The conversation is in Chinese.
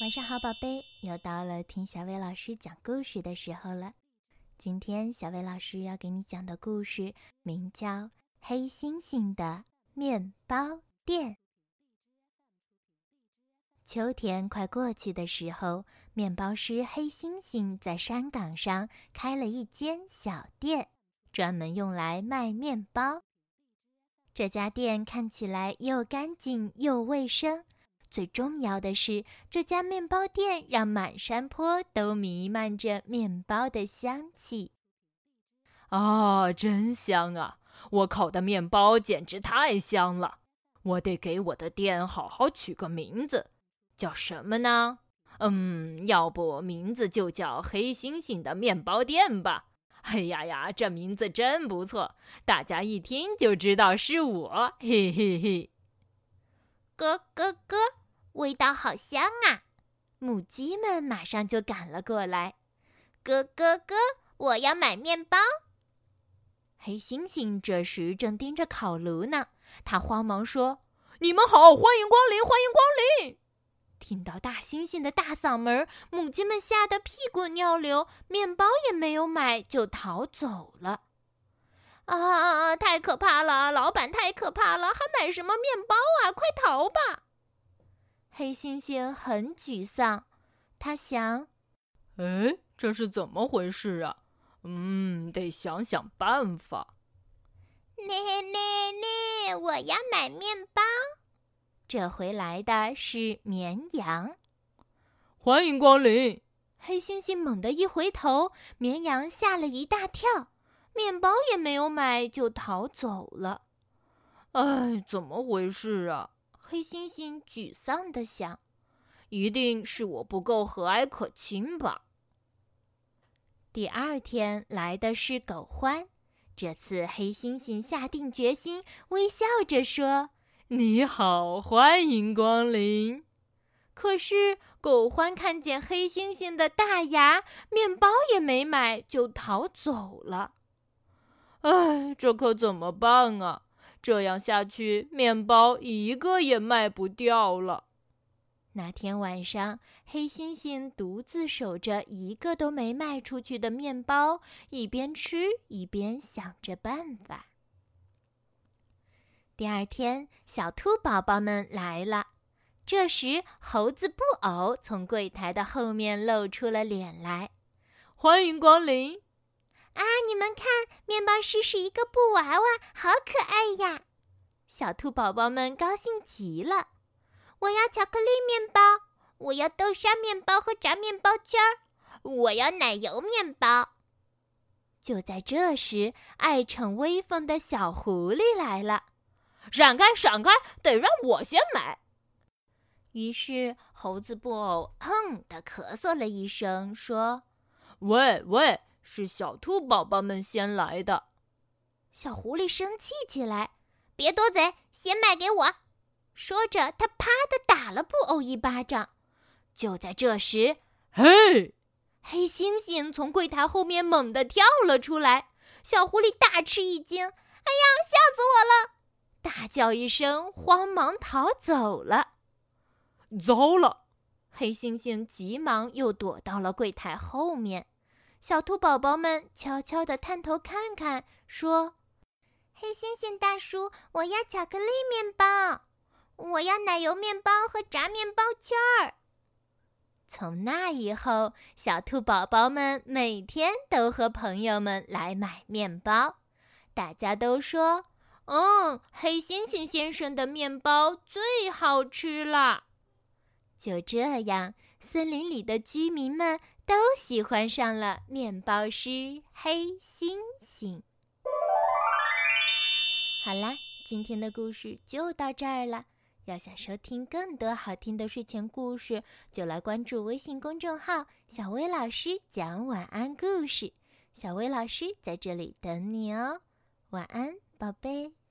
晚上好，宝贝，又到了听小薇老师讲故事的时候了。今天小薇老师要给你讲的故事名叫《黑猩猩的面包店》。秋天快过去的时候，面包师黑猩猩在山岗上开了一间小店，专门用来卖面包。这家店看起来又干净又卫生。最重要的是，这家面包店让满山坡都弥漫着面包的香气。啊，真香啊！我烤的面包简直太香了。我得给我的店好好取个名字，叫什么呢？嗯，要不名字就叫黑猩猩的面包店吧。哎呀呀，这名字真不错，大家一听就知道是我。嘿嘿嘿，咯咯咯。味道好香啊！母鸡们马上就赶了过来。咯咯咯！我要买面包。黑猩猩这时正盯着烤炉呢，他慌忙说：“你们好，欢迎光临，欢迎光临！”听到大猩猩的大嗓门，母鸡们吓得屁滚尿流，面包也没有买就逃走了。啊！太可怕了，老板太可怕了，还买什么面包啊？快逃吧！黑猩猩很沮丧，他想：“哎，这是怎么回事啊？嗯，得想想办法。”咩咩咩！我要买面包。这回来的是绵羊。欢迎光临！黑猩猩猛地一回头，绵羊吓了一大跳，面包也没有买就逃走了。哎，怎么回事啊？黑猩猩沮丧地想：“一定是我不够和蔼可亲吧。”第二天来的是狗欢，这次黑猩猩下定决心，微笑着说：“你好，欢迎光临。”可是狗欢看见黑猩猩的大牙，面包也没买就逃走了。哎，这可怎么办啊？这样下去，面包一个也卖不掉了。那天晚上，黑猩猩独自守着一个都没卖出去的面包，一边吃一边想着办法。第二天，小兔宝宝们来了。这时，猴子布偶从柜台的后面露出了脸来：“欢迎光临。”啊！你们看，面包师是一个布娃娃，好可爱呀！小兔宝宝们高兴极了。我要巧克力面包，我要豆沙面包和炸面包圈儿，我要奶油面包。就在这时，爱逞威风的小狐狸来了。闪开，闪开！得让我先买。于是，猴子布偶“哼”的咳嗽了一声，说：“喂喂。”是小兔宝宝们先来的，小狐狸生气起来：“别多嘴，先卖给我！”说着，他啪的打了布偶一巴掌。就在这时，嘿，黑猩猩从柜台后面猛地跳了出来。小狐狸大吃一惊：“哎呀，吓死我了！”大叫一声，慌忙逃走了。糟了！黑猩猩急忙又躲到了柜台后面。小兔宝宝们悄悄地探头看看，说：“黑猩猩大叔，我要巧克力面包，我要奶油面包和炸面包圈儿。”从那以后，小兔宝宝们每天都和朋友们来买面包。大家都说：“嗯，黑猩猩先生的面包最好吃了。”就这样，森林里的居民们。都喜欢上了面包师黑猩猩。好啦，今天的故事就到这儿了。要想收听更多好听的睡前故事，就来关注微信公众号“小薇老师讲晚安故事”。小薇老师在这里等你哦，晚安，宝贝。